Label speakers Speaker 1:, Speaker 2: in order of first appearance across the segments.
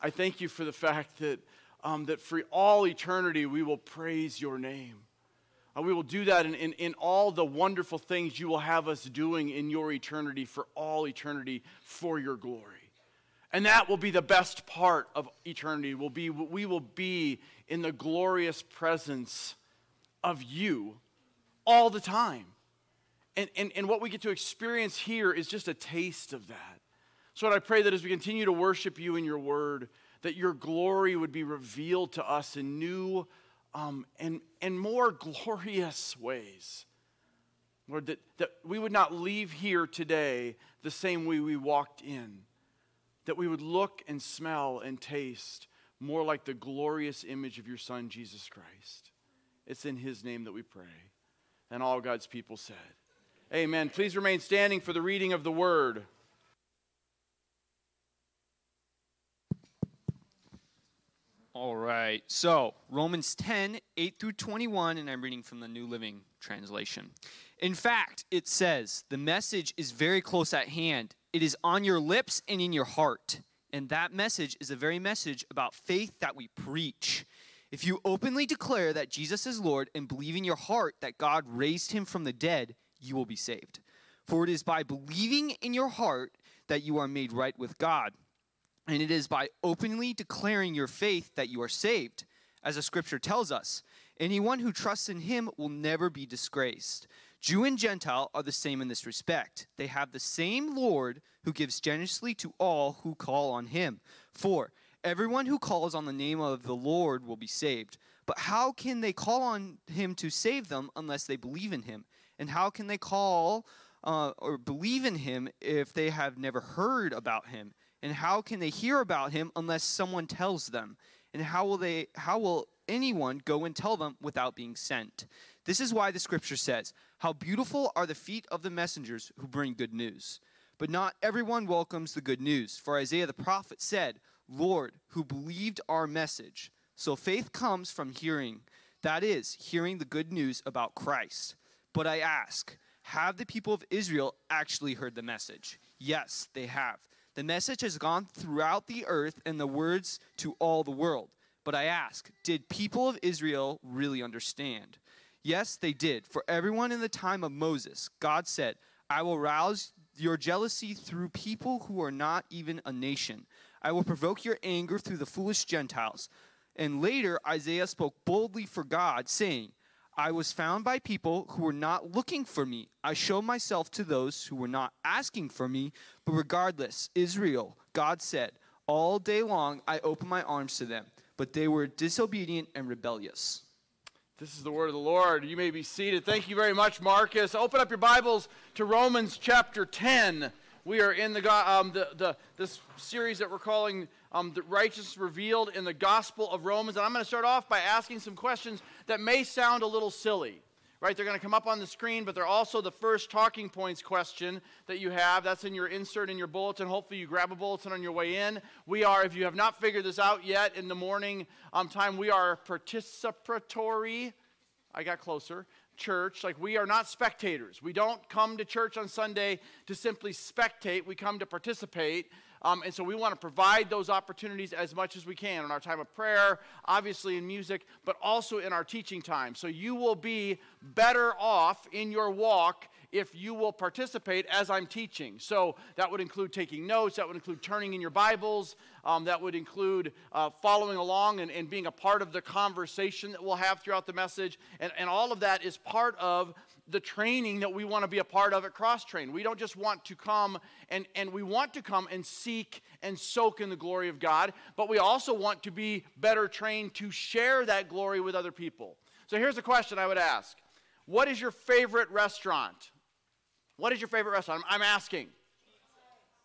Speaker 1: I thank you for the fact that, um, that for all eternity we will praise your name. Uh, we will do that in, in, in all the wonderful things you will have us doing in your eternity for all eternity for your glory. And that will be the best part of eternity. Will be we will be in the glorious presence of you all the time. And, and, and what we get to experience here is just a taste of that. So, Lord, I pray that as we continue to worship you in your word, that your glory would be revealed to us in new um, and, and more glorious ways. Lord, that, that we would not leave here today the same way we walked in, that we would look and smell and taste more like the glorious image of your Son, Jesus Christ. It's in his name that we pray. And all God's people said, Amen. Please remain standing for the reading of the word.
Speaker 2: All right. So, Romans 10, 8 through 21, and I'm reading from the New Living Translation. In fact, it says, The message is very close at hand. It is on your lips and in your heart. And that message is the very message about faith that we preach. If you openly declare that Jesus is Lord and believe in your heart that God raised him from the dead, you will be saved. For it is by believing in your heart that you are made right with God and it is by openly declaring your faith that you are saved, as the scripture tells us. Anyone who trusts in him will never be disgraced. Jew and Gentile are the same in this respect. They have the same Lord who gives generously to all who call on him. For everyone who calls on the name of the Lord will be saved. But how can they call on him to save them unless they believe in him? And how can they call uh, or believe in him if they have never heard about him? And how can they hear about him unless someone tells them? And how will they how will anyone go and tell them without being sent? This is why the scripture says, "How beautiful are the feet of the messengers who bring good news." But not everyone welcomes the good news, for Isaiah the prophet said, "Lord, who believed our message?" So faith comes from hearing, that is, hearing the good news about Christ. But I ask, have the people of Israel actually heard the message? Yes, they have. The message has gone throughout the earth and the words to all the world. But I ask, did people of Israel really understand? Yes, they did. For everyone in the time of Moses, God said, I will rouse your jealousy through people who are not even a nation. I will provoke your anger through the foolish Gentiles. And later, Isaiah spoke boldly for God, saying, I was found by people who were not looking for me. I showed myself to those who were not asking for me. But regardless, Israel, God said, All day long I opened my arms to them, but they were disobedient and rebellious.
Speaker 1: This is the word of the Lord. You may be seated. Thank you very much, Marcus. Open up your Bibles to Romans chapter 10. We are in the, um, the, the, this series that we're calling um, the Righteous revealed in the Gospel of Romans. And I'm going to start off by asking some questions that may sound a little silly. Right, they're going to come up on the screen, but they're also the first talking points question that you have. That's in your insert in your bulletin. Hopefully, you grab a bulletin on your way in. We are, if you have not figured this out yet, in the morning um, time, we are participatory. I got closer church. Like, we are not spectators. We don't come to church on Sunday to simply spectate, we come to participate. Um, and so we want to provide those opportunities as much as we can in our time of prayer, obviously in music, but also in our teaching time. So you will be better off in your walk if you will participate as I'm teaching. So that would include taking notes, that would include turning in your Bibles, um, that would include uh, following along and, and, being a part of the conversation that we'll have throughout the message. And, and all of that is part of the training that we want to be a part of at Cross Train. We don't just want to come and, and we want to come and seek and soak in the glory of God, but we also want to be better trained to share that glory with other people. So here's a question I would ask What is your favorite restaurant? What is your favorite restaurant? I'm, I'm asking.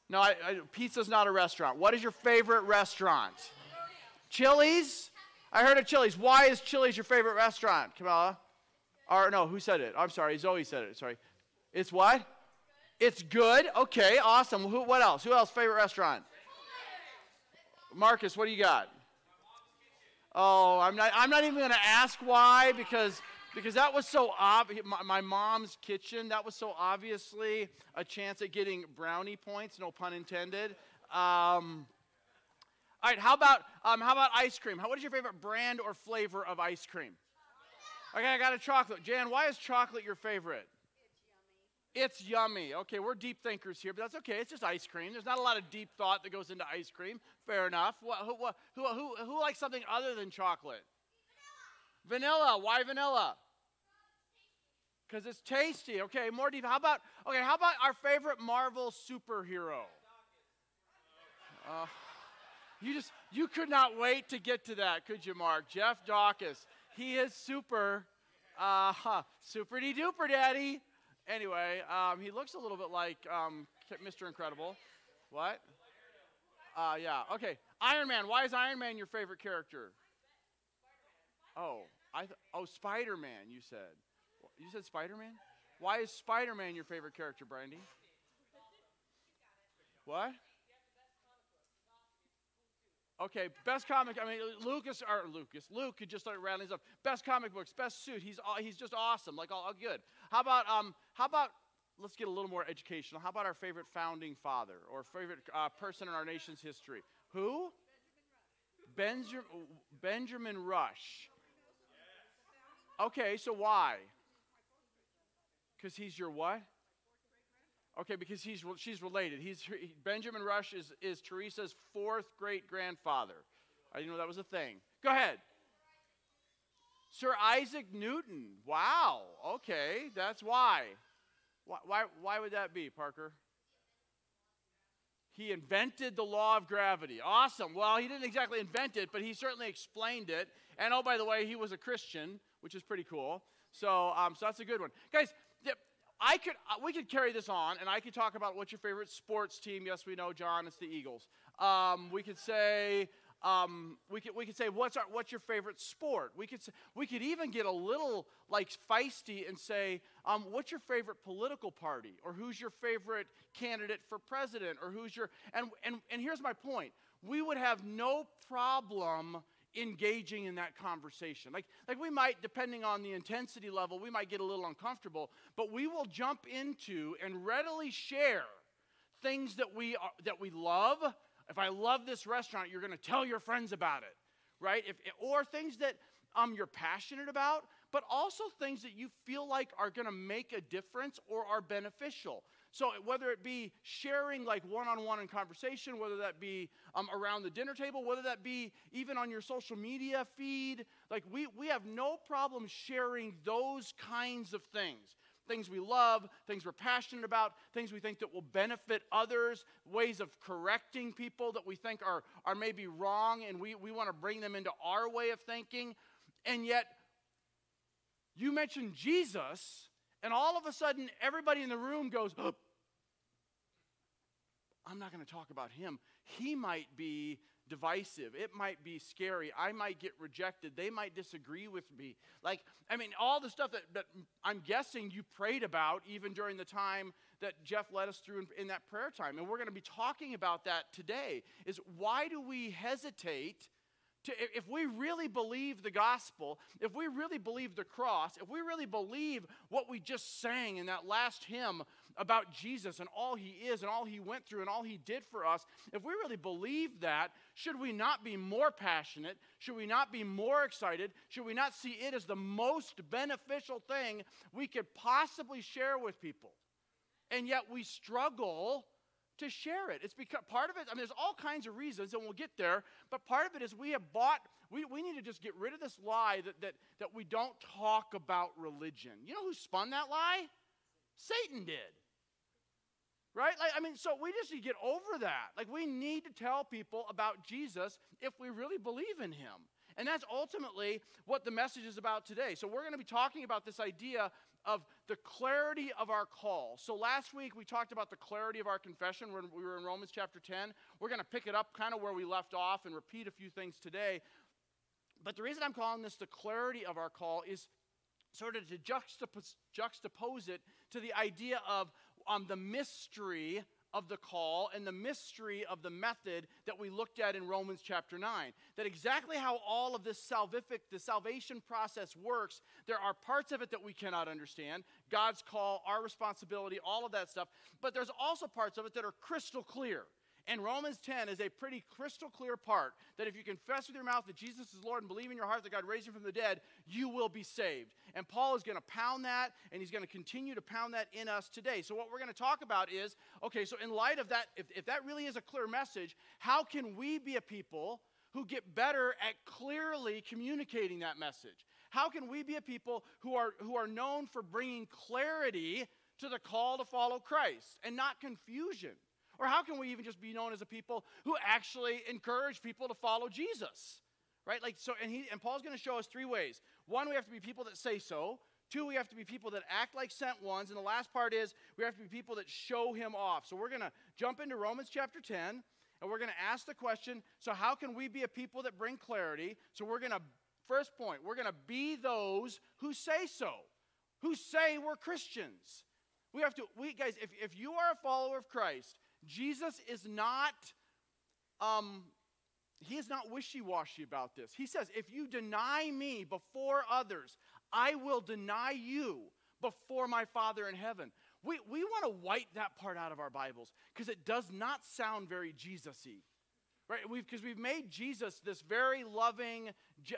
Speaker 1: No, I, I, pizza's not a restaurant. What is your favorite restaurant? Chili's? I heard of Chili's. Why is Chili's your favorite restaurant, Camilla? Or no, who said it? I'm sorry, Zoe said it. Sorry. It's what? It's good. Okay, awesome. Who, what else? Who else? Favorite restaurant? Marcus, what do you got? Oh, I'm not. I'm not even going to ask why because because that was so obvious. My, my, mom's kitchen. That was so obviously a chance at getting brownie points. No pun intended. Um, All right, how about, um, how about ice cream? How, what is your favorite brand or flavor of ice cream? Okay, I got a chocolate. Jan, why is chocolate your favorite? It's yummy. Okay, we're deep thinkers here, but that's okay. It's just ice cream. There's not a lot of deep thought that goes into ice cream. Fair enough. What, who, who, who, who likes something other than chocolate? Vanilla. vanilla. Why vanilla? Because it's tasty. Okay, more deep. How about okay? How about our favorite Marvel superhero? Uh, you just you could not wait to get to that, could you, Mark? Jeff Dawkins. He is super, uh, huh, super duper daddy. Anyway, um, he looks a little bit like um, Mr. Incredible. What? Uh, yeah. Okay. Iron Man. Why is Iron Man your favorite character? Oh, I th- oh Spider Man. You said. You said Spider Man. Why is Spider Man your favorite character, Brandy? What? Okay, best comic. I mean, Lucas or Lucas. Luke could just start rattling stuff. Best comic books, best suit. He's he's just awesome. Like all, all good. How about um? How about let's get a little more educational. How about our favorite founding father or favorite uh, person in our nation's history? Who? Benjamin Benjamin Rush. Okay, so why? Because he's your what? Okay, because he's she's related. He's Benjamin Rush is is Teresa's fourth great grandfather. I didn't know that was a thing. Go ahead. Sir Isaac Newton. Wow. Okay, that's why. Why, why, why would that be, Parker? He invented the law of gravity. Awesome. Well, he didn't exactly invent it, but he certainly explained it. And oh, by the way, he was a Christian, which is pretty cool. So, um, so that's a good one, guys. I could, uh, we could carry this on, and I could talk about what's your favorite sports team. Yes, we know, John, it's the Eagles. Um, we could say, um, we could we could say, what's our, what's your favorite sport? We could say, we could even get a little like feisty and say, um, what's your favorite political party, or who's your favorite candidate for president, or who's your and and and here's my point: we would have no problem engaging in that conversation. Like, like we might, depending on the intensity level, we might get a little uncomfortable, but we will jump into and readily share things that we, are, that we love. If I love this restaurant, you're going to tell your friends about it, right? If, or things that um, you're passionate about, but also things that you feel like are going to make a difference or are beneficial. So whether it be sharing like one-on-one in conversation, whether that be um, around the dinner table, whether that be even on your social media feed, like we, we have no problem sharing those kinds of things. Things we love, things we're passionate about, things we think that will benefit others, ways of correcting people that we think are, are maybe wrong, and we, we want to bring them into our way of thinking. And yet, you mentioned Jesus, and all of a sudden, everybody in the room goes, oh, I'm not going to talk about him. He might be divisive. It might be scary. I might get rejected. They might disagree with me. Like, I mean, all the stuff that, that I'm guessing you prayed about even during the time that Jeff led us through in, in that prayer time. And we're going to be talking about that today is why do we hesitate to, if we really believe the gospel, if we really believe the cross, if we really believe what we just sang in that last hymn about Jesus and all he is and all he went through and all he did for us, if we really believe that, should we not be more passionate? Should we not be more excited? Should we not see it as the most beneficial thing we could possibly share with people? And yet we struggle to share it. It's because part of it, I mean, there's all kinds of reasons, and we'll get there, but part of it is we have bought, we, we need to just get rid of this lie that, that, that we don't talk about religion. You know who spun that lie? Satan did. Right? Like, I mean, so we just need to get over that. Like, we need to tell people about Jesus if we really believe in him. And that's ultimately what the message is about today. So, we're going to be talking about this idea of the clarity of our call. So last week we talked about the clarity of our confession when we were in Romans chapter 10. We're going to pick it up kind of where we left off and repeat a few things today. But the reason I'm calling this the clarity of our call is sort of to juxtapose, juxtapose it to the idea of um, the mystery of the call and the mystery of the method that we looked at in Romans chapter 9. That exactly how all of this salvific, the salvation process works, there are parts of it that we cannot understand. God's call, our responsibility, all of that stuff. But there's also parts of it that are crystal clear. And Romans 10 is a pretty crystal clear part that if you confess with your mouth that Jesus is Lord and believe in your heart that God raised him from the dead, you will be saved. And Paul is going to pound that, and he's going to continue to pound that in us today. So, what we're going to talk about is okay, so in light of that, if, if that really is a clear message, how can we be a people who get better at clearly communicating that message? How can we be a people who are, who are known for bringing clarity to the call to follow Christ and not confusion? Or how can we even just be known as a people who actually encourage people to follow Jesus? Right? Like so and he and Paul's going to show us three ways. One, we have to be people that say so. Two, we have to be people that act like sent ones. And the last part is we have to be people that show him off. So we're going to jump into Romans chapter 10 and we're going to ask the question so, how can we be a people that bring clarity? So, we're going to, first point, we're going to be those who say so, who say we're Christians. We have to, we guys, if, if you are a follower of Christ, Jesus is not, um, he is not wishy washy about this. He says, if you deny me before others, I will deny you before my Father in heaven. We, we want to wipe that part out of our Bibles because it does not sound very Jesus y right because we've, we've made jesus this very loving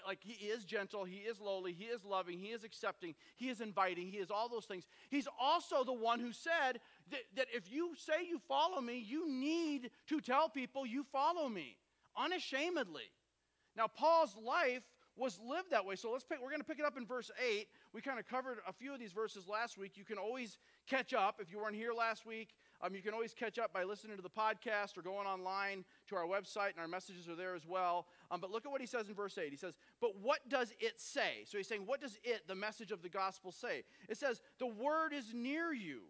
Speaker 1: like he is gentle he is lowly he is loving he is accepting he is inviting he is all those things he's also the one who said that, that if you say you follow me you need to tell people you follow me unashamedly now paul's life was lived that way. So let's pick, we're going to pick it up in verse 8. We kind of covered a few of these verses last week. You can always catch up. If you weren't here last week, um, you can always catch up by listening to the podcast or going online to our website, and our messages are there as well. Um, but look at what he says in verse 8. He says, But what does it say? So he's saying, What does it, the message of the gospel, say? It says, The word is near you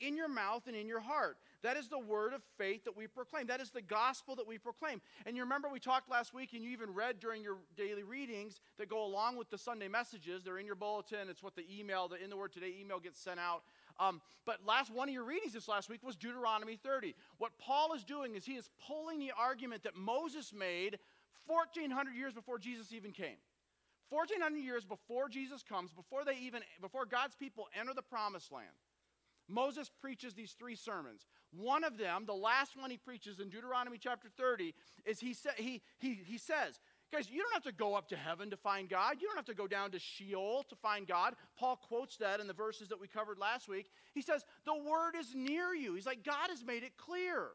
Speaker 1: in your mouth and in your heart. That is the word of faith that we proclaim. That is the gospel that we proclaim. And you remember we talked last week, and you even read during your daily readings that go along with the Sunday messages. They're in your bulletin. It's what the email, the In the Word Today email gets sent out. Um, but last one of your readings this last week was Deuteronomy 30. What Paul is doing is he is pulling the argument that Moses made 1,400 years before Jesus even came. 1400 years before Jesus comes, before they even before God's people enter the promised land. Moses preaches these three sermons. One of them, the last one he preaches in Deuteronomy chapter 30, is he, sa- he, he, he says, Guys, you don't have to go up to heaven to find God. You don't have to go down to Sheol to find God. Paul quotes that in the verses that we covered last week. He says, The word is near you. He's like, God has made it clear.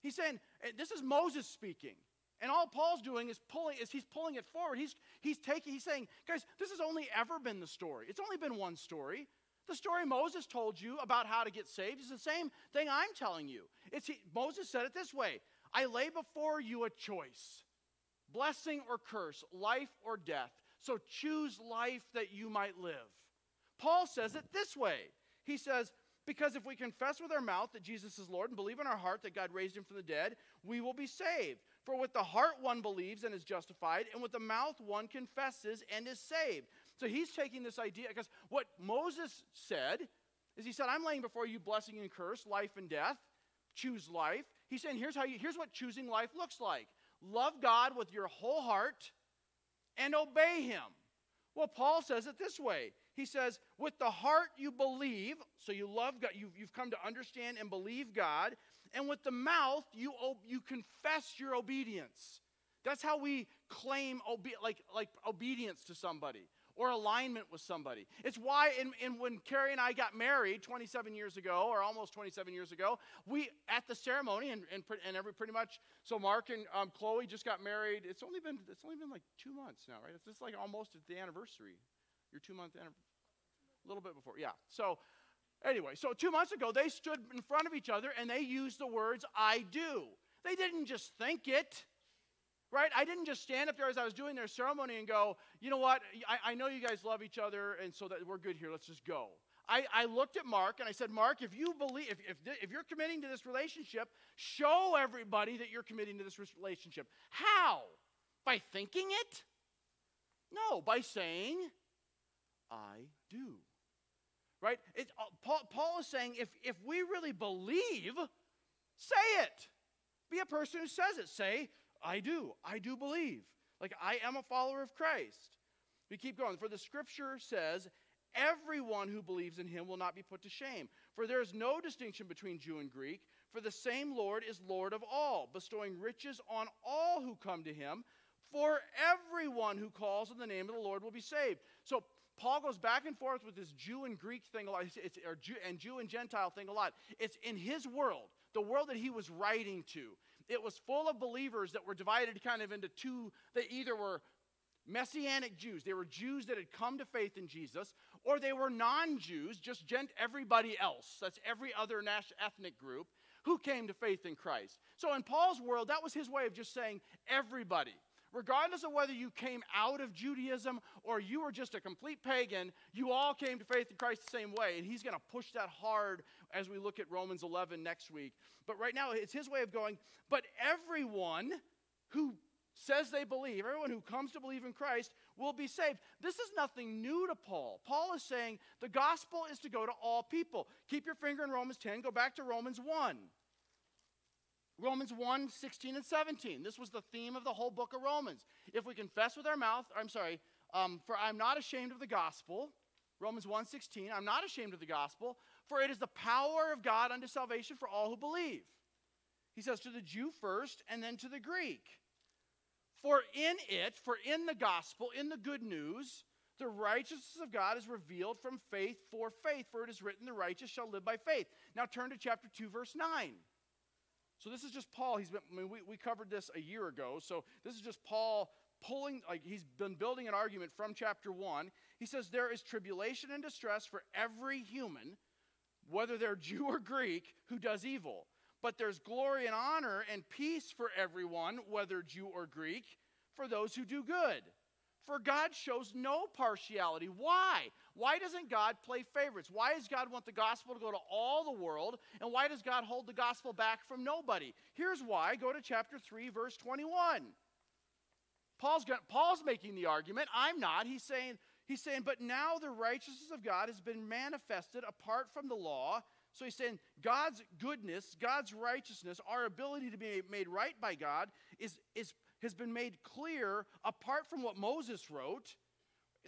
Speaker 1: He's saying, eh, This is Moses speaking. And all Paul's doing is pulling is he's pulling it forward. He's he's taking he's saying, guys, this has only ever been the story. It's only been one story. The story Moses told you about how to get saved is the same thing I'm telling you. It's he, Moses said it this way I lay before you a choice blessing or curse, life or death. So choose life that you might live. Paul says it this way He says, because if we confess with our mouth that Jesus is Lord and believe in our heart that God raised him from the dead, we will be saved. For with the heart one believes and is justified, and with the mouth one confesses and is saved. So he's taking this idea because what Moses said is he said, I'm laying before you blessing and curse, life and death. Choose life. He's saying, here's how you, here's what choosing life looks like. Love God with your whole heart and obey him. Well, Paul says it this way. He says, with the heart you believe, so you love God, you've, you've come to understand and believe God, and with the mouth you, you confess your obedience. That's how we claim obe- like, like obedience to somebody or alignment with somebody. It's why in, in, when Carrie and I got married 27 years ago, or almost 27 years ago, we at the ceremony and, and, and every pretty much. So Mark and um, Chloe just got married. It's only been it's only been like two months now, right? It's just like almost at the anniversary, your two month anniversary, a little bit before, yeah. So anyway, so two months ago they stood in front of each other and they used the words "I do." They didn't just think it right? I didn't just stand up there as I was doing their ceremony and go, you know what? I, I know you guys love each other, and so that we're good here. Let's just go. I, I looked at Mark and I said, Mark, if you believe, if, if, if you're committing to this relationship, show everybody that you're committing to this relationship. How? By thinking it? No, by saying, I do. Right? It, uh, Paul, Paul is saying if, if we really believe, say it. Be a person who says it. Say, I do. I do believe. Like, I am a follower of Christ. We keep going. For the scripture says, Everyone who believes in him will not be put to shame. For there is no distinction between Jew and Greek, For the same Lord is Lord of all, bestowing riches on all who come to him. For everyone who calls on the name of the Lord will be saved. So Paul goes back and forth with this Jew and Greek thing a lot, it's, or Jew, and Jew and Gentile thing a lot. It's in his world, the world that he was writing to. It was full of believers that were divided kind of into two. They either were Messianic Jews. They were Jews that had come to faith in Jesus, or they were non Jews, just gent everybody else. That's every other ethnic group who came to faith in Christ. So in Paul's world, that was his way of just saying everybody. Regardless of whether you came out of Judaism or you were just a complete pagan, you all came to faith in Christ the same way. And he's going to push that hard as we look at Romans 11 next week. But right now, it's his way of going, but everyone who says they believe, everyone who comes to believe in Christ will be saved. This is nothing new to Paul. Paul is saying the gospel is to go to all people. Keep your finger in Romans 10, go back to Romans 1. Romans 1 16 and 17. This was the theme of the whole book of Romans. If we confess with our mouth, I'm sorry, um, for I'm not ashamed of the gospel. Romans 1 16, I'm not ashamed of the gospel, for it is the power of God unto salvation for all who believe. He says to the Jew first and then to the Greek. For in it, for in the gospel, in the good news, the righteousness of God is revealed from faith for faith, for it is written, the righteous shall live by faith. Now turn to chapter 2, verse 9. So this is just Paul. He's been, I mean, we, we covered this a year ago. So this is just Paul pulling, like he's been building an argument from chapter 1. He says, There is tribulation and distress for every human, whether they're Jew or Greek, who does evil. But there's glory and honor and peace for everyone, whether Jew or Greek, for those who do good. For God shows no partiality. Why? Why doesn't God play favorites? Why does God want the gospel to go to all the world? And why does God hold the gospel back from nobody? Here's why. Go to chapter 3, verse 21. Paul's, got, Paul's making the argument. I'm not. He's saying, he's saying, but now the righteousness of God has been manifested apart from the law so he's saying God's goodness, God's righteousness, our ability to be made right by God is, is, has been made clear apart from what Moses wrote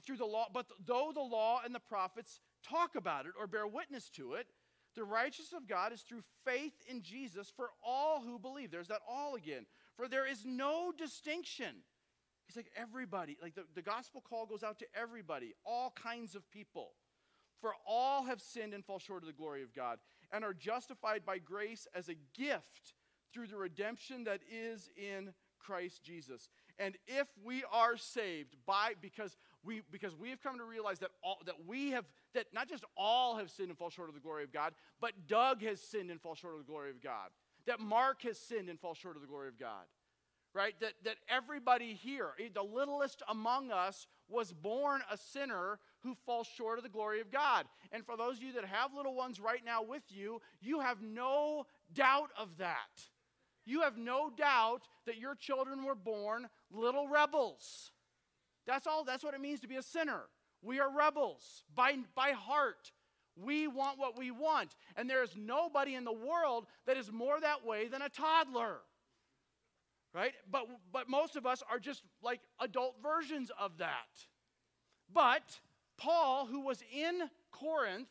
Speaker 1: through the law. But though the law and the prophets talk about it or bear witness to it, the righteousness of God is through faith in Jesus for all who believe. There's that all again. For there is no distinction. He's like everybody, like the, the gospel call goes out to everybody, all kinds of people. For all have sinned and fall short of the glory of God, and are justified by grace as a gift through the redemption that is in Christ Jesus. And if we are saved by because we because we have come to realize that all that we have that not just all have sinned and fall short of the glory of God, but Doug has sinned and fall short of the glory of God. That Mark has sinned and fall short of the glory of God right? That, that everybody here, eh, the littlest among us, was born a sinner who falls short of the glory of God. And for those of you that have little ones right now with you, you have no doubt of that. You have no doubt that your children were born little rebels. That's all, that's what it means to be a sinner. We are rebels by, by heart. We want what we want. And there is nobody in the world that is more that way than a toddler right? But, but most of us are just like adult versions of that. But Paul, who was in Corinth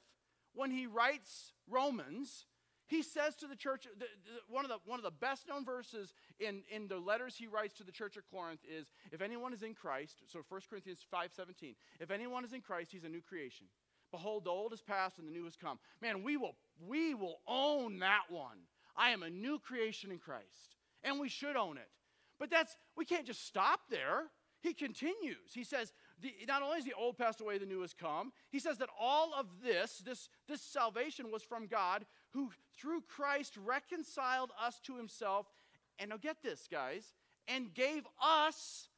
Speaker 1: when he writes Romans, he says to the church, the, the, one, of the, one of the best known verses in, in the letters he writes to the church of Corinth is, if anyone is in Christ, so 1 Corinthians 5.17, if anyone is in Christ, he's a new creation. Behold, the old is past and the new has come. Man, we will, we will own that one. I am a new creation in Christ and we should own it. But that's, we can't just stop there. He continues. He says, the, not only is the old passed away, the new has come, he says that all of this, this, this salvation was from God, who through Christ reconciled us to himself. And now get this, guys, and gave us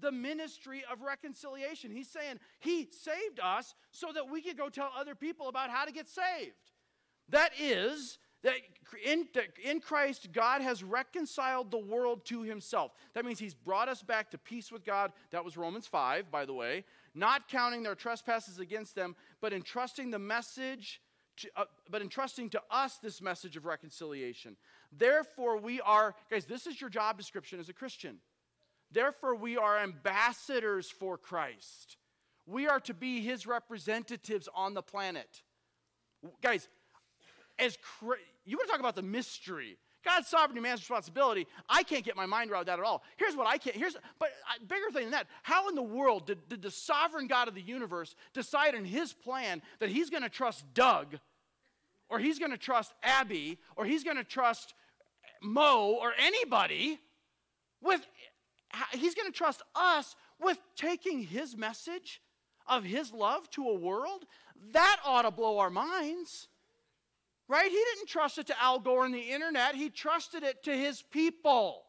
Speaker 1: the ministry of reconciliation. He's saying he saved us so that we could go tell other people about how to get saved. That is that in, in Christ, God has reconciled the world to himself. That means he's brought us back to peace with God. That was Romans 5, by the way. Not counting their trespasses against them, but entrusting the message, to, uh, but entrusting to us this message of reconciliation. Therefore, we are, guys, this is your job description as a Christian. Therefore, we are ambassadors for Christ. We are to be his representatives on the planet. Guys, as cra- you want to talk about the mystery. God's sovereignty, man's responsibility. I can't get my mind around that at all. Here's what I can't. Here's, but uh, bigger thing than that. How in the world did, did the sovereign God of the universe decide in His plan that He's going to trust Doug, or He's going to trust Abby, or He's going to trust Mo, or anybody with? He's going to trust us with taking His message of His love to a world that ought to blow our minds. Right? He didn't trust it to Al Gore and the internet, he trusted it to his people.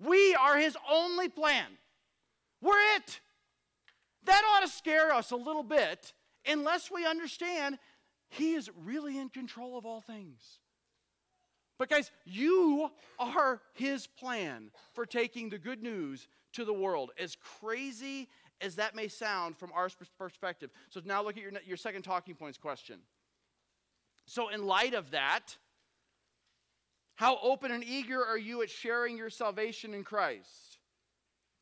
Speaker 1: We are his only plan. We're it. That ought to scare us a little bit unless we understand he is really in control of all things. But, guys, you are his plan for taking the good news to the world. As crazy as that may sound from our perspective. So, now look at your, your second talking points question. So, in light of that, how open and eager are you at sharing your salvation in Christ?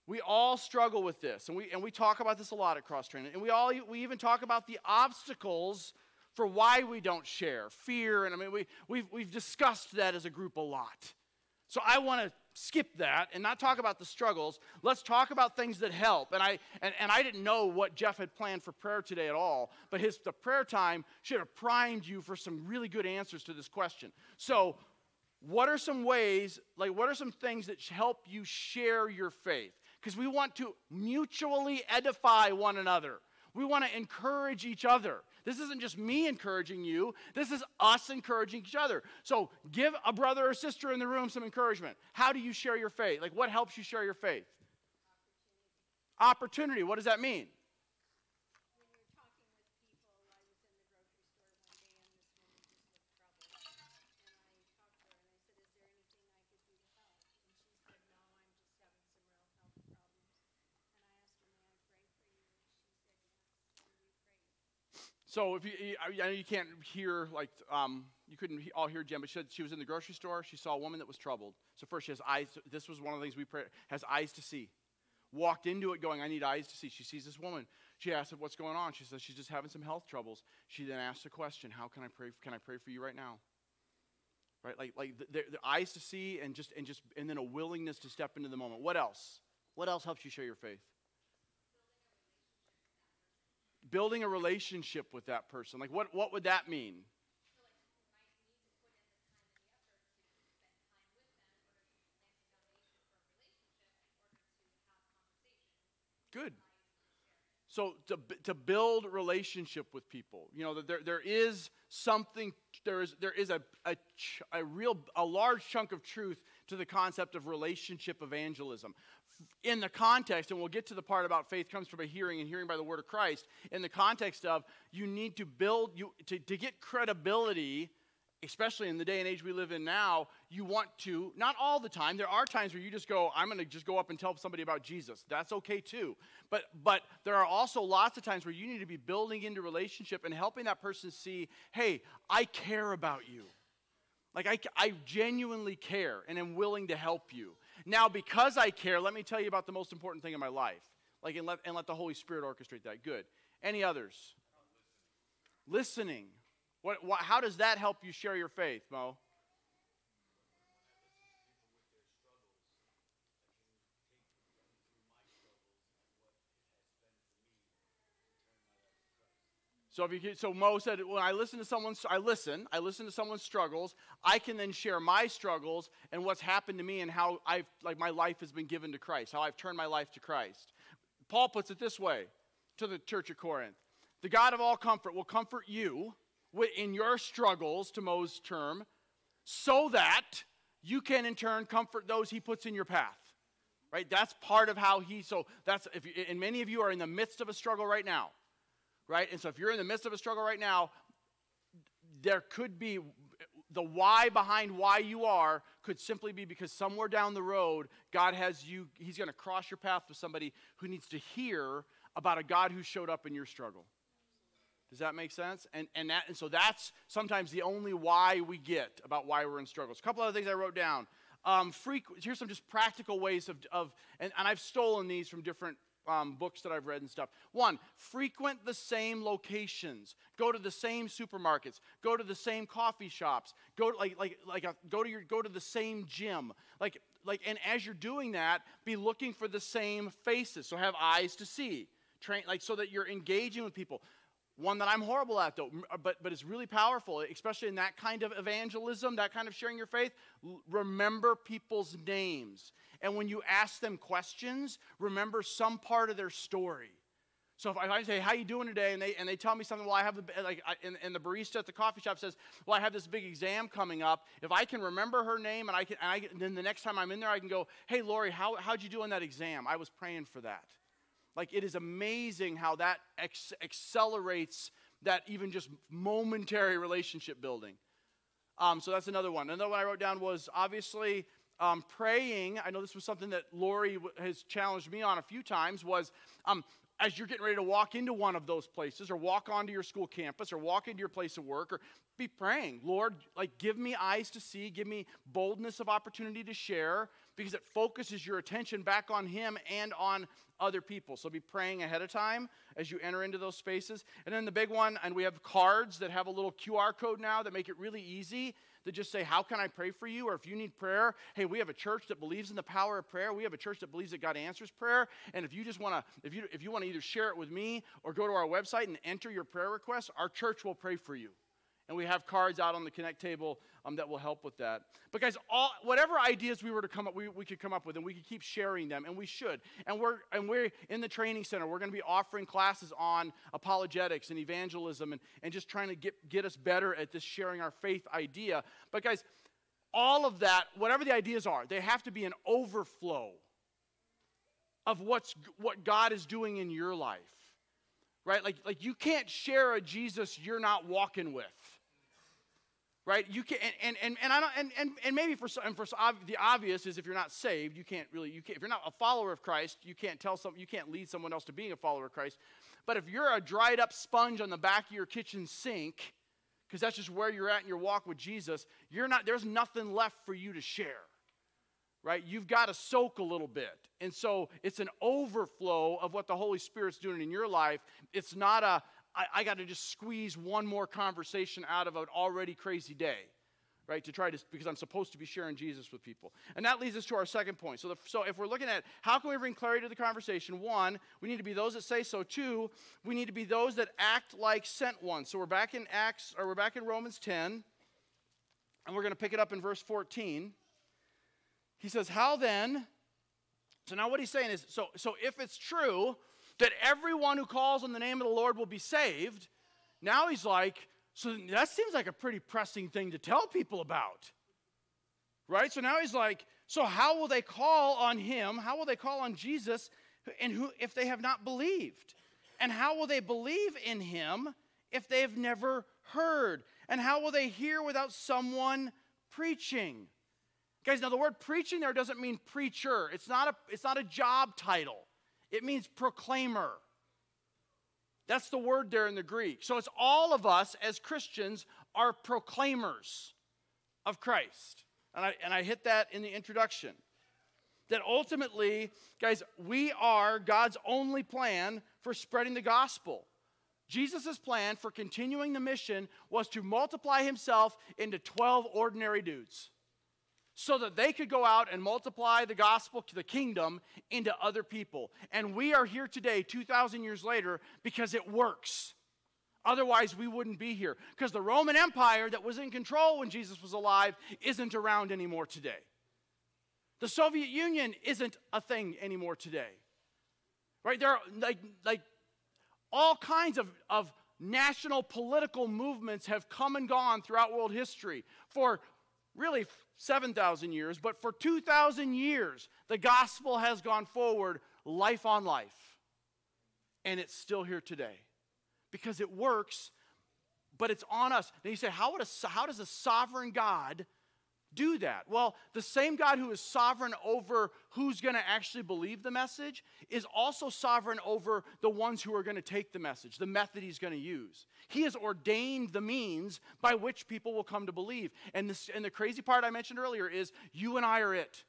Speaker 1: We all struggle with this, and we, and we talk about this a lot at Cross Training. And we, all, we even talk about the obstacles for why we don't share fear. And I mean, we, we've, we've discussed that as a group a lot. So I want to skip that and not talk about the struggles. Let's talk about things that help. And I and, and I didn't know what Jeff had planned for prayer today at all, but his the prayer time should have primed you for some really good answers to this question. So, what are some ways, like what are some things that help you share your faith? Because we want to mutually edify one another. We want to encourage each other. This isn't just me encouraging you, this is us encouraging each other. So give a brother or sister in the room some encouragement. How do you share your faith? Like, what helps you share your faith? Opportunity. Opportunity. What does that mean? So if you, I know you can't hear, like, um, you couldn't all hear Jen, but she she was in the grocery store. She saw a woman that was troubled. So first she has eyes. This was one of the things we pray, has eyes to see. Walked into it going, I need eyes to see. She sees this woman. She asked her, what's going on? She says she's just having some health troubles. She then asked a question, how can I pray, can I pray for you right now? Right, like, like the, the, the eyes to see and just, and just, and then a willingness to step into the moment. What else? What else helps you share your faith? Building a relationship with that person. Like, what, what would that mean? Good. So to, to build relationship with people, you know, there, there is something, there is, there is a, a, a real, a large chunk of truth to the concept of relationship evangelism in the context, and we'll get to the part about faith comes from a hearing and hearing by the word of Christ, in the context of you need to build, you, to, to get credibility, especially in the day and age we live in now, you want to, not all the time, there are times where you just go, I'm going to just go up and tell somebody about Jesus. That's okay too. But, but there are also lots of times where you need to be building into relationship and helping that person see, hey, I care about you. Like, I, I genuinely care and am willing to help you. Now, because I care, let me tell you about the most important thing in my life. Like, and let, and let the Holy Spirit orchestrate that. Good. Any others? Listening. What, what, how does that help you share your faith, Mo? So if you so Mo said when I listen to someone's I listen, I listen to someone's struggles, I can then share my struggles and what's happened to me and how I've like my life has been given to Christ, how I've turned my life to Christ. Paul puts it this way to the church of Corinth. The God of all comfort will comfort you in your struggles, to Mo's term, so that you can in turn comfort those he puts in your path. Right? That's part of how he so that's if and many of you are in the midst of a struggle right now right? And so if you're in the midst of a struggle right now, there could be the why behind why you are could simply be because somewhere down the road, God has you, He's going to cross your path with somebody who needs to hear about a God who showed up in your struggle. Does that make sense? And, and, that, and so that's sometimes the only why we get about why we're in struggles. A couple other things I wrote down. Um, frequ- here's some just practical ways of, of and, and I've stolen these from different um, books that I've read and stuff. One, frequent the same locations. Go to the same supermarkets. Go to the same coffee shops. Go to, like like like a, go to your go to the same gym. Like like and as you're doing that, be looking for the same faces. So have eyes to see. Train like so that you're engaging with people. One that I'm horrible at, though, uh, but, but it's really powerful, especially in that kind of evangelism, that kind of sharing your faith. remember people's names. And when you ask them questions, remember some part of their story. So if I say, "How you doing today?" and they and they tell me something, well, I have the like, I, and, and, the barista at the coffee shop says, "Well, I have this big exam coming up." If I can remember her name, and I can, and I, then the next time I'm in there, I can go, "Hey, Lori, how how'd you do on that exam? I was praying for that." Like it is amazing how that ex- accelerates that even just momentary relationship building. Um, so that's another one. Another one I wrote down was obviously um, praying, I know this was something that Lori has challenged me on a few times, was um, as you're getting ready to walk into one of those places or walk onto your school campus or walk into your place of work or be praying, Lord, like give me eyes to see, give me boldness of opportunity to share because it focuses your attention back on Him and on other people. So be praying ahead of time as you enter into those spaces. And then the big one, and we have cards that have a little QR code now that make it really easy to just say, How can I pray for you? Or if you need prayer, hey, we have a church that believes in the power of prayer. We have a church that believes that God answers prayer. And if you just want to, if you if you want to either share it with me or go to our website and enter your prayer request, our church will pray for you. And we have cards out on the Connect table um, that will help with that. But guys, all, whatever ideas we were to come up, we, we could come up with, and we could keep sharing them, and we should. And we're and we're in the training center. We're going to be offering classes on apologetics and evangelism, and, and just trying to get get us better at this sharing our faith idea. But guys, all of that, whatever the ideas are, they have to be an overflow of what's what God is doing in your life right? Like, like you can't share a Jesus you're not walking with. Right? You can and and and I don't and and, and maybe for and for the obvious is if you're not saved, you can't really you can't if you're not a follower of Christ, you can't tell some you can't lead someone else to being a follower of Christ. But if you're a dried up sponge on the back of your kitchen sink, because that's just where you're at in your walk with Jesus, you're not there's nothing left for you to share right? You've got to soak a little bit. And so it's an overflow of what the Holy Spirit's doing in your life. It's not a, I, I got to just squeeze one more conversation out of an already crazy day, right? To try to, because I'm supposed to be sharing Jesus with people. And that leads us to our second point. So, the, so if we're looking at how can we bring clarity to the conversation, one, we need to be those that say so. Two, we need to be those that act like sent ones. So we're back in Acts, or we're back in Romans 10, and we're going to pick it up in verse 14. He says, How then? So now what he's saying is so, so if it's true that everyone who calls on the name of the Lord will be saved, now he's like, so that seems like a pretty pressing thing to tell people about. Right? So now he's like, so how will they call on him? How will they call on Jesus and who if they have not believed? And how will they believe in him if they've never heard? And how will they hear without someone preaching? Guys, now the word preaching there doesn't mean preacher. It's not a, it's not a job title. It means proclaimer. That's the word there in the Greek. So it's all of us as Christians are proclaimers of Christ. And I, and I hit that in the introduction. That ultimately, guys, we are God's only plan for spreading the gospel. Jesus' plan for continuing the mission was to multiply himself into 12 ordinary dudes so that they could go out and multiply the gospel to the kingdom into other people. And we are here today, 2,000 years later, because it works. Otherwise, we wouldn't be here. Because the Roman Empire that was in control when Jesus was alive isn't around anymore today. The Soviet Union isn't a thing anymore today. Right? There are like, like all kinds of, of national political movements have come and gone throughout world history for really 7,000 years, but for 2,000 years, the gospel has gone forward life on life. And it's still here today because it works, but it's on us. Now you say, how, would a, how does a sovereign God do that? Well, the same God who is sovereign over who's going to actually believe the message is also sovereign over the ones who are going to take the message, the method he's going to use. He has ordained the means by which people will come to believe. And, this, and the crazy part I mentioned earlier is you and I are it.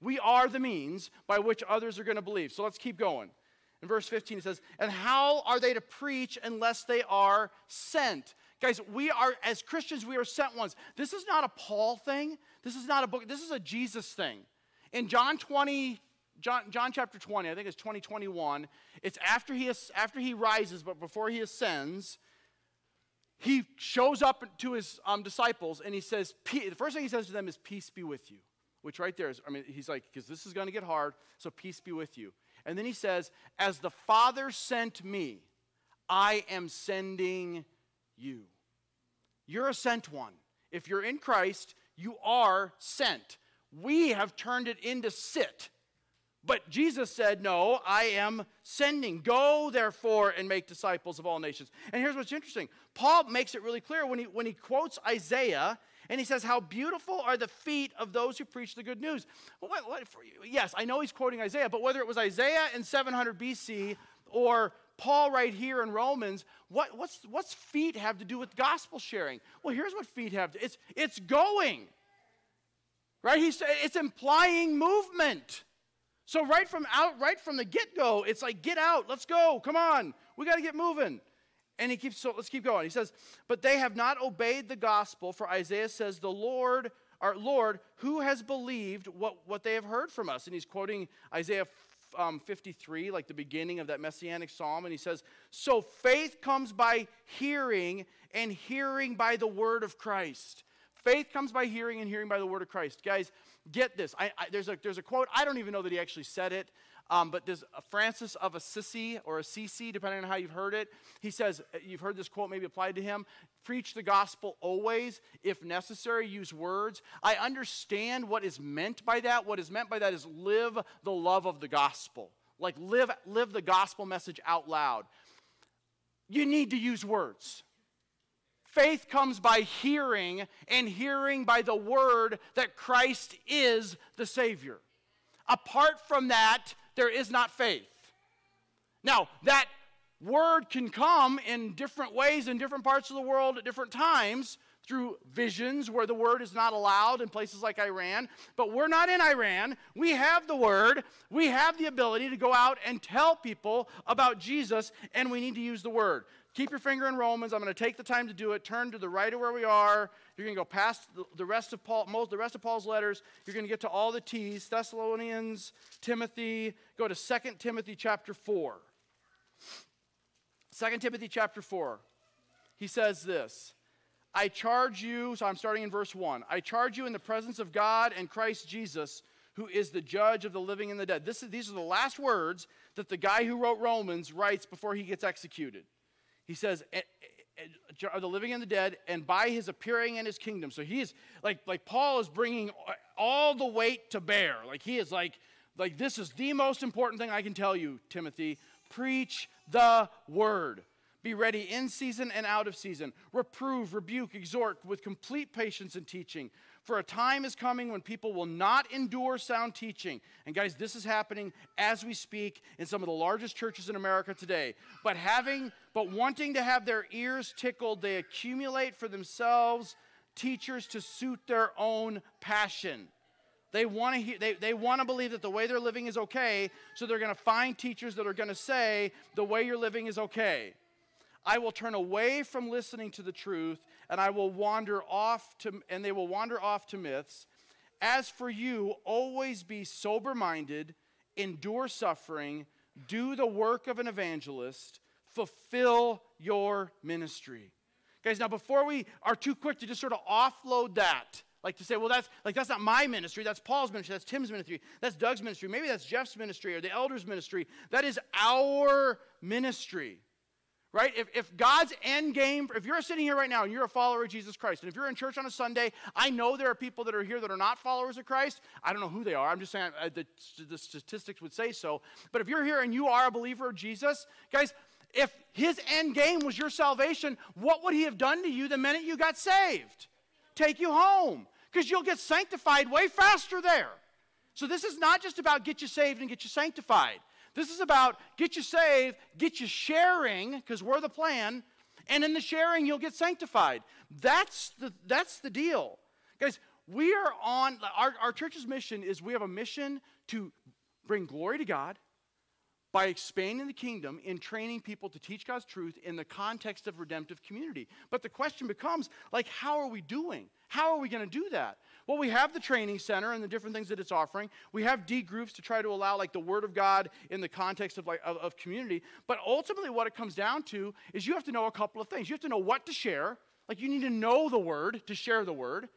Speaker 1: We are the means by which others are going to believe. So let's keep going. In verse 15, it says, And how are they to preach unless they are sent? Guys, we are, as Christians, we are sent ones. This is not a Paul thing. This is not a book. This is a Jesus thing. In John 20, John, John chapter 20, I think it's 2021, it's after he, after he rises, but before he ascends, he shows up to his um, disciples and he says, the first thing he says to them is, Peace be with you. Which right there is, I mean, he's like, because this is going to get hard, so peace be with you. And then he says, As the Father sent me, I am sending you. You're a sent one. If you're in Christ, you are sent. We have turned it into sit. But Jesus said, No, I am sending. Go, therefore, and make disciples of all nations. And here's what's interesting Paul makes it really clear when he, when he quotes Isaiah and he says, How beautiful are the feet of those who preach the good news. What, what, for, yes, I know he's quoting Isaiah, but whether it was Isaiah in 700 BC or Paul right here in Romans, what, what's, what's feet have to do with gospel sharing? Well, here's what feet have to it's, it's going. Right? He said it's implying movement. So right from out, right from the get-go, it's like, get out, let's go, come on, we got to get moving. And he keeps, so let's keep going. He says, but they have not obeyed the gospel, for Isaiah says, the Lord, our Lord, who has believed what, what they have heard from us? And he's quoting Isaiah um, 53, like the beginning of that messianic psalm. And he says, so faith comes by hearing, and hearing by the word of Christ. Faith comes by hearing, and hearing by the word of Christ. Guys, get this. I, I, there's, a, there's a quote, I don't even know that he actually said it. Um, but there's Francis of Assisi or Assisi, depending on how you've heard it. He says, uh, you've heard this quote maybe applied to him preach the gospel always, if necessary, use words. I understand what is meant by that. What is meant by that is live the love of the gospel. Like live, live the gospel message out loud. You need to use words. Faith comes by hearing, and hearing by the word that Christ is the Savior. Apart from that, there is not faith. Now, that word can come in different ways in different parts of the world at different times through visions where the word is not allowed in places like Iran. But we're not in Iran. We have the word. We have the ability to go out and tell people about Jesus, and we need to use the word. Keep your finger in Romans. I'm going to take the time to do it. Turn to the right of where we are. You're going to go past the, rest of Paul, most, the rest of Paul's letters. You're going to get to all the T's: Thessalonians, Timothy. Go to 2 Timothy chapter 4. 2 Timothy chapter 4. He says this. I charge you, so I'm starting in verse 1. I charge you in the presence of God and Christ Jesus, who is the judge of the living and the dead. Is, these are the last words that the guy who wrote Romans writes before he gets executed. He says, eh, the living and the dead, and by his appearing in his kingdom. So he is like, like Paul is bringing all the weight to bear. Like he is like, like this is the most important thing I can tell you, Timothy. Preach the word. Be ready in season and out of season. Reprove, rebuke, exhort with complete patience and teaching. For a time is coming when people will not endure sound teaching. And guys, this is happening as we speak in some of the largest churches in America today. But having but wanting to have their ears tickled, they accumulate for themselves teachers to suit their own passion. They want to hear, they, they want to believe that the way they're living is okay, so they're going to find teachers that are going to say the way you're living is okay. I will turn away from listening to the truth, and I will wander off to, and they will wander off to myths. As for you, always be sober minded, endure suffering, do the work of an evangelist, fulfill your ministry. Guys, now before we are too quick to just sort of offload that, like to say, well, that's like that's not my ministry, that's Paul's ministry, that's Tim's ministry, that's Doug's ministry, maybe that's Jeff's ministry or the elders' ministry. That is our ministry right? If, if God's end game, if you're sitting here right now and you're a follower of Jesus Christ, and if you're in church on a Sunday, I know there are people that are here that are not followers of Christ. I don't know who they are. I'm just saying uh, the, the statistics would say so. But if you're here and you are a believer of Jesus, guys, if his end game was your salvation, what would he have done to you the minute you got saved? Take you home. Because you'll get sanctified way faster there. So this is not just about get you saved and get you sanctified. This is about get you saved, get you sharing, because we're the plan, and in the sharing, you'll get sanctified. That's the, that's the deal. Guys, we are on, our, our church's mission is we have a mission to bring glory to God, by expanding the kingdom in training people to teach God's truth in the context of redemptive community. But the question becomes like, how are we doing? How are we going to do that? Well, we have the training center and the different things that it's offering. We have D groups to try to allow like the Word of God in the context of like of, of community. But ultimately, what it comes down to is you have to know a couple of things. You have to know what to share. Like you need to know the Word to share the Word,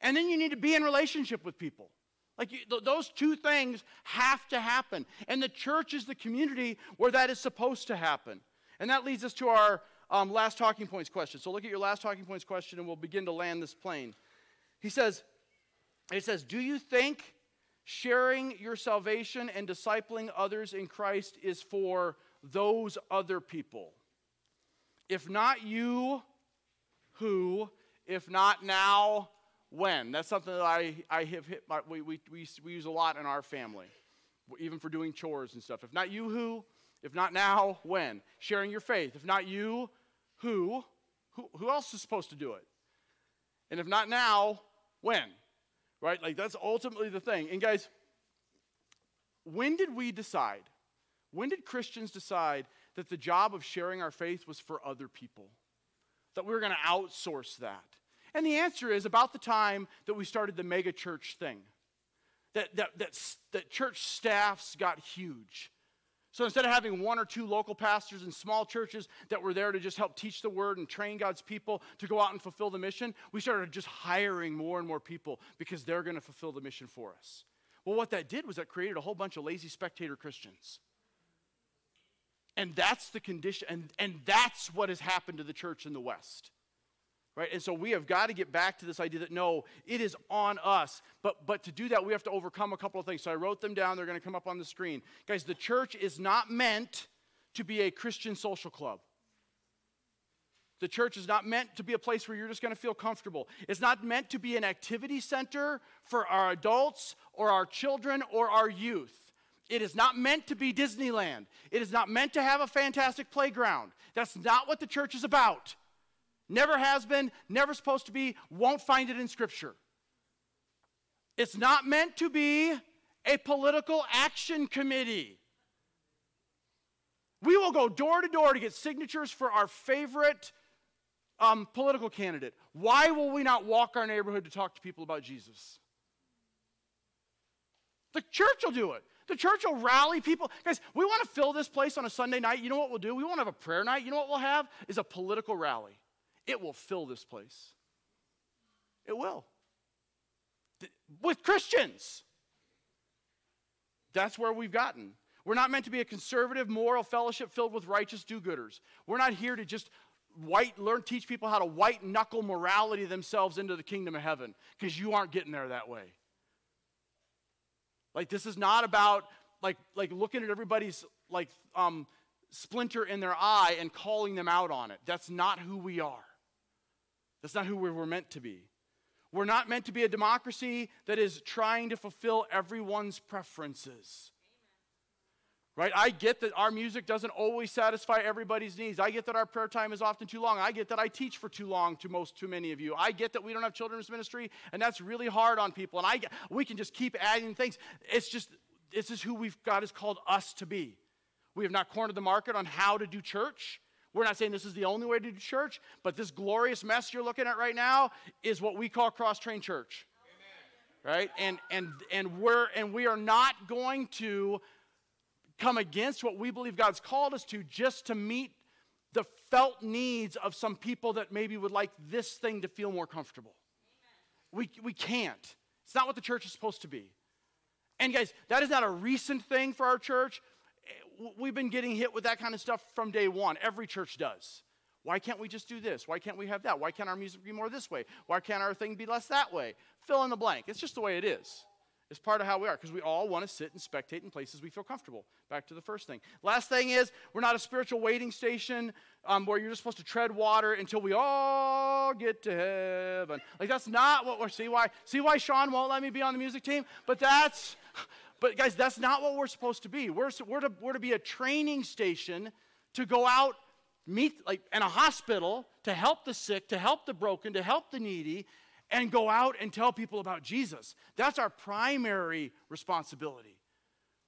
Speaker 1: and then you need to be in relationship with people. Like you, th- those two things have to happen. And the church is the community where that is supposed to happen. And that leads us to our um, last talking points question. So look at your last talking points question and we'll begin to land this plane. He says, it says, Do you think sharing your salvation and discipling others in Christ is for those other people? If not you, who? If not now, when? That's something that I, I have hit, my, we, we, we, we use a lot in our family, even for doing chores and stuff. If not you, who? If not now, when? Sharing your faith. If not you, who? Who, who else is supposed to do it? And if not now, when? Right? Like that's ultimately the thing. And guys, when did we decide? When did Christians decide that the job of sharing our faith was for other people? That we were going to outsource that? And the answer is about the time that we started the mega church thing. That, that, that, that church staffs got huge. So instead of having one or two local pastors in small churches that were there to just help teach the word and train God's people to go out and fulfill the mission, we started just hiring more and more people because they're going to fulfill the mission for us. Well, what that did was that created a whole bunch of lazy spectator Christians. And that's the condition, and, and that's what has happened to the church in the West. Right? And so we have got to get back to this idea that no, it is on us. But, but to do that, we have to overcome a couple of things. So I wrote them down. They're going to come up on the screen. Guys, the church is not meant to be a Christian social club. The church is not meant to be a place where you're just going to feel comfortable. It's not meant to be an activity center for our adults or our children or our youth. It is not meant to be Disneyland. It is not meant to have a fantastic playground. That's not what the church is about. Never has been, never supposed to be, won't find it in Scripture. It's not meant to be a political action committee. We will go door to door to get signatures for our favorite um, political candidate. Why will we not walk our neighborhood to talk to people about Jesus? The church will do it. The church will rally people. Guys, we want to fill this place on a Sunday night. You know what we'll do? We won't have a prayer night. You know what we'll have? Is a political rally. It will fill this place. It will. With Christians. That's where we've gotten. We're not meant to be a conservative, moral fellowship filled with righteous do gooders. We're not here to just white learn teach people how to white knuckle morality themselves into the kingdom of heaven because you aren't getting there that way like this is not about like like looking at everybody's like um splinter in their eye and calling them out on it that's not who we are that's not who we were meant to be. We're not meant to be a democracy that is trying to fulfill everyone's preferences. Right? I get that our music doesn't always satisfy everybody's needs. I get that our prayer time is often too long. I get that I teach for too long to most too many of you. I get that we don't have children's ministry and that's really hard on people. And I get, we can just keep adding things. It's just this is who we've God has called us to be. We have not cornered the market on how to do church. We're not saying this is the only way to do church, but this glorious mess you're looking at right now is what we call cross trained church. Amen. Right? And and and we're and we are not going to come against what we believe God's called us to just to meet the felt needs of some people that maybe would like this thing to feel more comfortable. We, we can't. It's not what the church is supposed to be. And guys, that is not a recent thing for our church we've been getting hit with that kind of stuff from day one. Every church does. Why can't we just do this? Why can't we have that? Why can't our music be more this way? Why can't our thing be less that way? Fill in the blank. It's just the way it is. It's part of how we are because we all want to sit and spectate in places we feel comfortable. Back to the first thing. Last thing is, we're not a spiritual waiting station um, where you're just supposed to tread water until we all get to heaven. Like, that's not what we're. See why? See why Sean won't let me be on the music team? But that's but guys, that's not what we're supposed to be. We're, we're, to, we're to be a training station to go out, meet like in a hospital to help the sick, to help the broken, to help the needy, and go out and tell people about Jesus. That's our primary responsibility.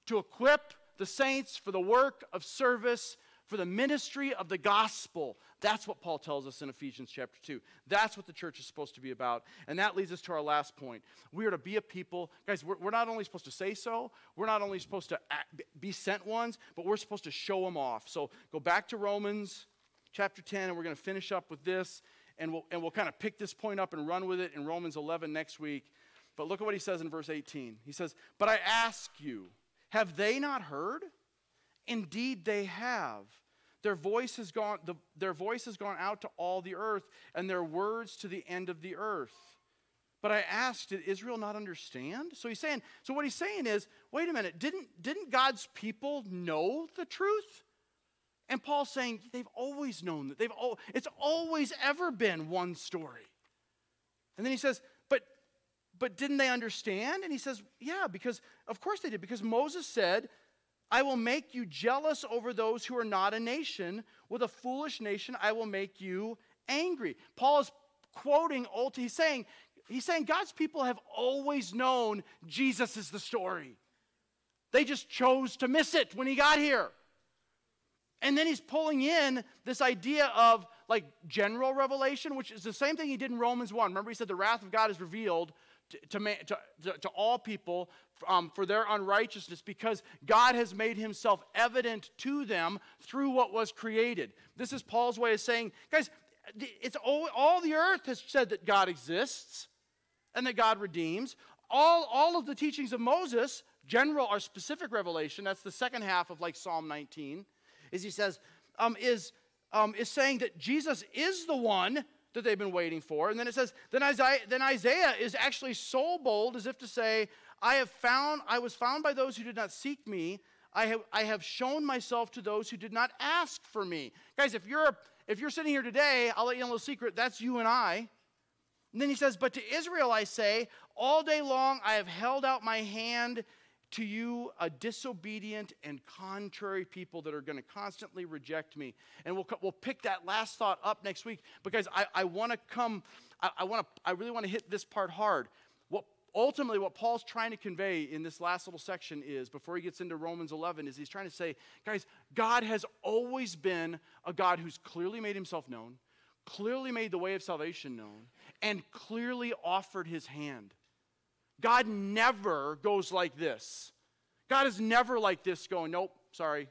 Speaker 1: To equip the saints, for the work of service, for the ministry of the gospel. That's what Paul tells us in Ephesians chapter 2. That's what the church is supposed to be about. And that leads us to our last point. We are to be a people, guys, we're, we're not only supposed to say so, we're not only supposed to act, be sent ones, but we're supposed to show them off. So go back to Romans chapter 10, and we're going to finish up with this, and we'll, and we'll kind of pick this point up and run with it in Romans 11 next week. But look at what he says in verse 18. He says, But I ask you, have they not heard? Indeed, they have. Their voice has gone, the, their voice has gone out to all the earth, and their words to the end of the earth. But I asked, did Israel not understand? So he's saying, so what he's saying is, wait a minute, didn't, didn't God's people know the truth? And Paul's saying, they've always known that. They've all, it's always ever been one story. And then he says, but, but didn't they understand? And he says, yeah, because of course they did. Because Moses said, I will make you jealous over those who are not a nation. With a foolish nation, I will make you angry. Paul is quoting old, he's saying, he's saying God's people have always known Jesus is the story. They just chose to miss it when he got here. And then he's pulling in this idea of like general revelation, which is the same thing he did in Romans 1. Remember, he said the wrath of God is revealed to, to, to, to all people um, for their unrighteousness because God has made himself evident to them through what was created. This is Paul's way of saying, guys, it's all, all the earth has said that God exists and that God redeems. All, all of the teachings of Moses, general or specific revelation, that's the second half of like Psalm 19, is he says, um, is, um, is saying that Jesus is the one that they've been waiting for. And then it says, then Isaiah, then Isaiah is actually so bold as if to say, I have found, I was found by those who did not seek me. I have, I have shown myself to those who did not ask for me. Guys, if you're, if you're sitting here today, I'll let you know a little secret. That's you and I. And then he says, But to Israel I say, all day long I have held out my hand to you, a disobedient and contrary people that are going to constantly reject me. And we'll, we'll pick that last thought up next week because I, I want to come, I, I, wanna, I really want to hit this part hard What, ultimately what paul's trying to convey in this last little section is before he gets into romans 11 is he's trying to say guys god has always been a god who's clearly made himself known clearly made the way of salvation known and clearly offered his hand god never goes like this god is never like this going nope sorry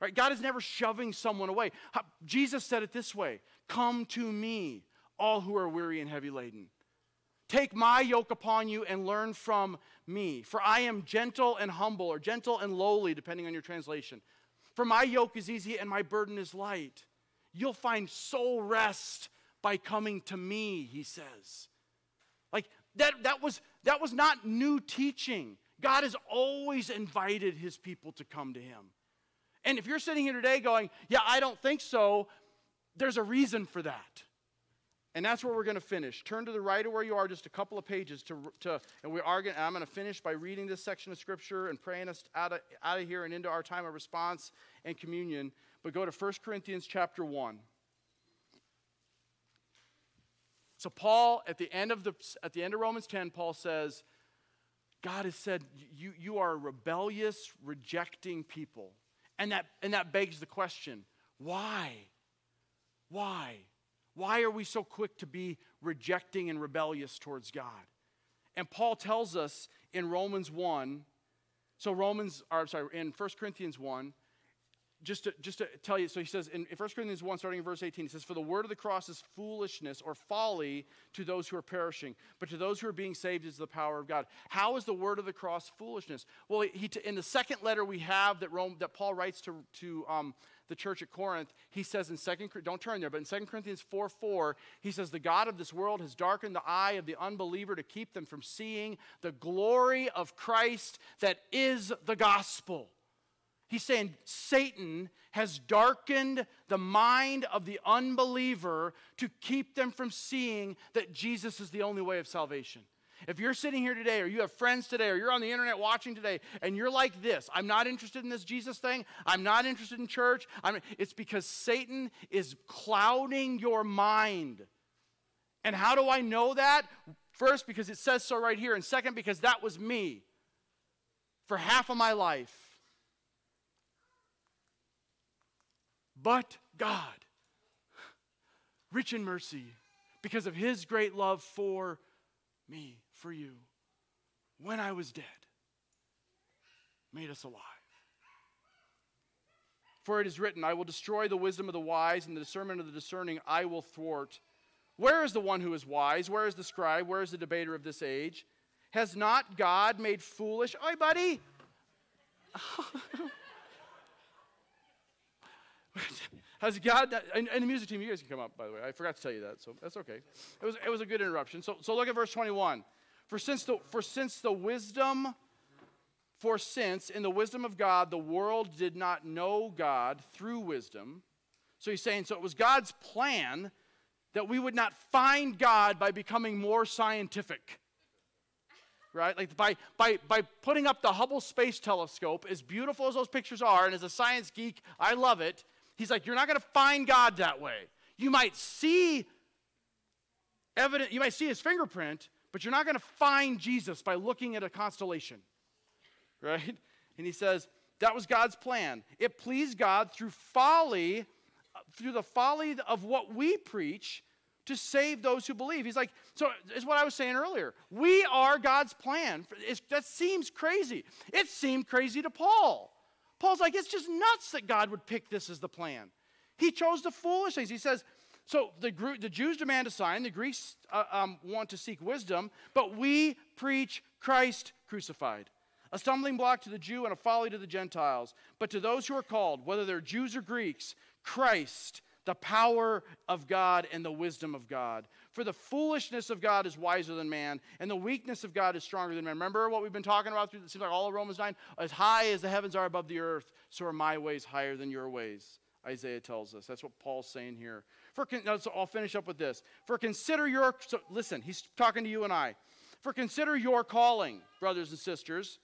Speaker 1: right god is never shoving someone away jesus said it this way come to me all who are weary and heavy laden Take my yoke upon you and learn from me. For I am gentle and humble, or gentle and lowly, depending on your translation. For my yoke is easy and my burden is light. You'll find soul rest by coming to me, he says. Like that, that, was, that was not new teaching. God has always invited his people to come to him. And if you're sitting here today going, Yeah, I don't think so, there's a reason for that. And that's where we're going to finish. Turn to the right of where you are, just a couple of pages to, to and we are going. I'm going to finish by reading this section of scripture and praying us out of, out of here and into our time of response and communion. But go to 1 Corinthians chapter 1. So Paul, at the end of the at the end of Romans 10, Paul says, God has said you, you are a rebellious, rejecting people. And that and that begs the question, why? Why? Why are we so quick to be rejecting and rebellious towards God? And Paul tells us in Romans 1, so Romans, or I'm sorry, in 1 Corinthians 1, just to, just to tell you, so he says in 1 Corinthians 1, starting in verse 18, he says, For the word of the cross is foolishness or folly to those who are perishing, but to those who are being saved is the power of God. How is the word of the cross foolishness? Well, he, in the second letter we have that, Rome, that Paul writes to, to um, the church at Corinth, he says in 2 don't turn there, but in 2 Corinthians 4 4, he says, The God of this world has darkened the eye of the unbeliever to keep them from seeing the glory of Christ that is the gospel. He's saying Satan has darkened the mind of the unbeliever to keep them from seeing that Jesus is the only way of salvation. If you're sitting here today, or you have friends today, or you're on the internet watching today, and you're like this, I'm not interested in this Jesus thing, I'm not interested in church, I'm, it's because Satan is clouding your mind. And how do I know that? First, because it says so right here, and second, because that was me for half of my life. But God, rich in mercy, because of his great love for me, for you, when I was dead, made us alive. For it is written, I will destroy the wisdom of the wise, and the discernment of the discerning I will thwart. Where is the one who is wise? Where is the scribe? Where is the debater of this age? Has not God made foolish? Oi, buddy! Has God, and, and, the music team, you guys can come up, by the way. I forgot to tell you that, so that's okay. It was, it was a good interruption. So, so look at verse 21. For since, the, for since the wisdom, for since in the wisdom of God, the world did not know God through wisdom. So he's saying, so it was God's plan that we would not find God by becoming more scientific. Right? Like by, by, by putting up the Hubble Space Telescope, as beautiful as those pictures are, and as a science geek, I love it. He's like, you're not going to find God that way. You might see evidence, you might see his fingerprint, but you're not going to find Jesus by looking at a constellation. Right? And he says, that was God's plan. It pleased God through folly through the folly of what we preach to save those who believe. He's like, so it's what I was saying earlier. We are God's plan. It's, that seems crazy. It seemed crazy to Paul. Paul's like, it's just nuts that God would pick this as the plan. He chose the foolish things. He says, so the, the Jews demand a sign, the Greeks uh, um, want to seek wisdom, but we preach Christ crucified. A stumbling block to the Jew and a folly to the Gentiles. But to those who are called, whether they're Jews or Greeks, Christ, the power of God and the wisdom of God. For the foolishness of God is wiser than man, and the weakness of God is stronger than man. Remember what we've been talking about through, it seems like all of Romans 9? As high as the heavens are above the earth, so are my ways higher than your ways. Isaiah tells us. That's what Paul's saying here. For so I'll finish up with this. For consider your so listen, he's talking to you and I. For consider your calling, brothers and sisters.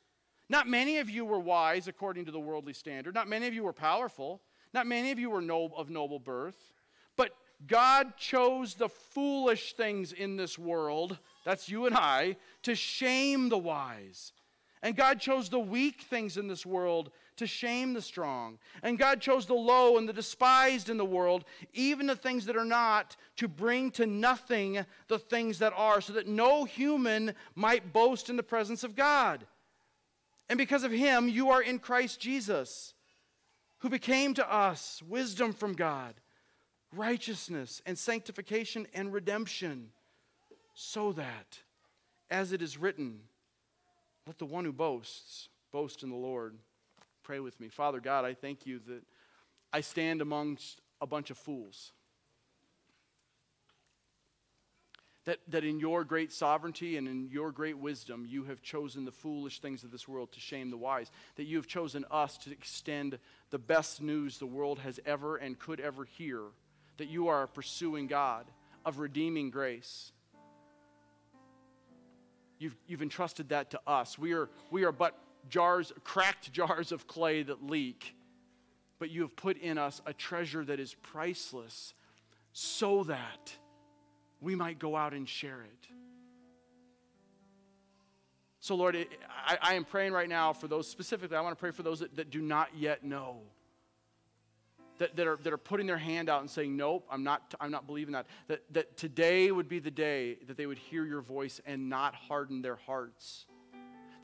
Speaker 1: Not many of you were wise according to the worldly standard. Not many of you were powerful. Not many of you were of noble birth, but God chose the foolish things in this world, that's you and I, to shame the wise. And God chose the weak things in this world to shame the strong. And God chose the low and the despised in the world, even the things that are not, to bring to nothing the things that are, so that no human might boast in the presence of God. And because of him, you are in Christ Jesus who became to us wisdom from God, righteousness and sanctification and redemption, so that, as it is written, let the one who boasts boast in the Lord. Pray with me. Father God, I thank you that I stand amongst a bunch of fools. That, that in your great sovereignty and in your great wisdom, you have chosen the foolish things of this world to shame the wise. That you have chosen us to extend the best news the world has ever and could ever hear. That you are a pursuing God of redeeming grace. You've, you've entrusted that to us. We are, we are but jars, cracked jars of clay that leak. But you have put in us a treasure that is priceless so that we might go out and share it. So, Lord, I, I, am praying right now for those specifically. I want to pray for those that, that do not yet know, that, that, are, that are putting their hand out and saying, Nope, I'm not, I'm not believing that. that. That today would be the day that they would hear your voice and not harden their hearts.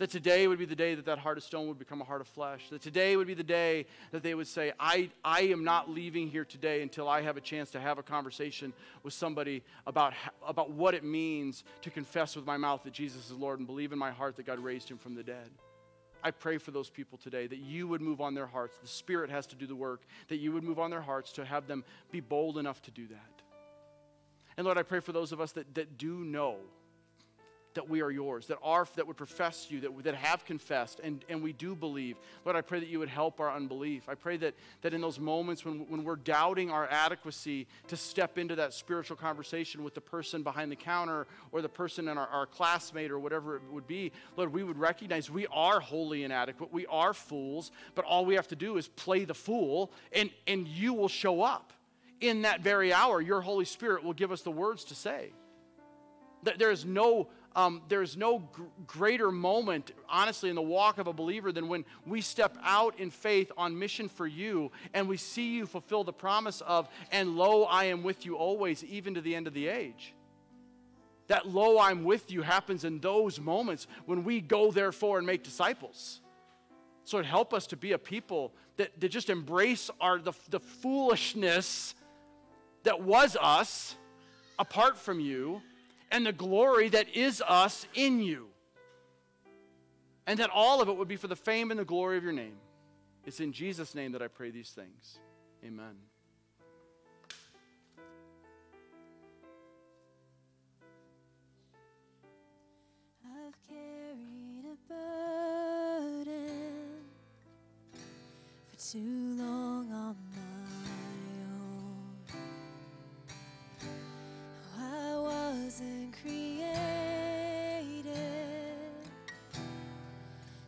Speaker 1: That today would be the day that that heart of stone would become a heart of flesh. That today would be the day that they would say, I, I am not leaving here today until I have a chance to have a conversation with somebody about, about what it means to confess with my mouth that Jesus is Lord and believe in my heart that God raised him from the dead. I pray for those people today that you would move on their hearts. The Spirit has to do the work, that you would move on their hearts to have them be bold enough to do that. And Lord, I pray for those of us that, that do know that we are yours, that are that would profess you, that, that have confessed, and, and we do believe. Lord, I pray that you would help our unbelief. I pray that, that in those moments when, when we're doubting our adequacy to step into that spiritual conversation with the person behind the counter or the person in our, our classmate or whatever it would be, Lord, we would recognize we are wholly inadequate. We are fools, but all we have to do is play the fool, and, and you will show up. In that very hour, your Holy Spirit will give us the words to say. There is no um, there's no gr- greater moment, honestly, in the walk of a believer than when we step out in faith on mission for you and we see you fulfill the promise of, and lo, I am with you always, even to the end of the age. That lo, I'm with you happens in those moments when we go, therefore, and make disciples. So it help us to be a people that, that just embrace our, the, the foolishness that was us apart from you and the glory that is us in you. And that all of it would be for the fame and the glory of your name. It's in Jesus' name that I pray these things. Amen.
Speaker 3: too long on created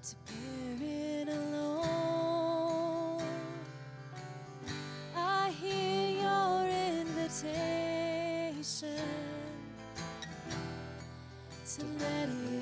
Speaker 3: to bear it alone. I hear your invitation to let it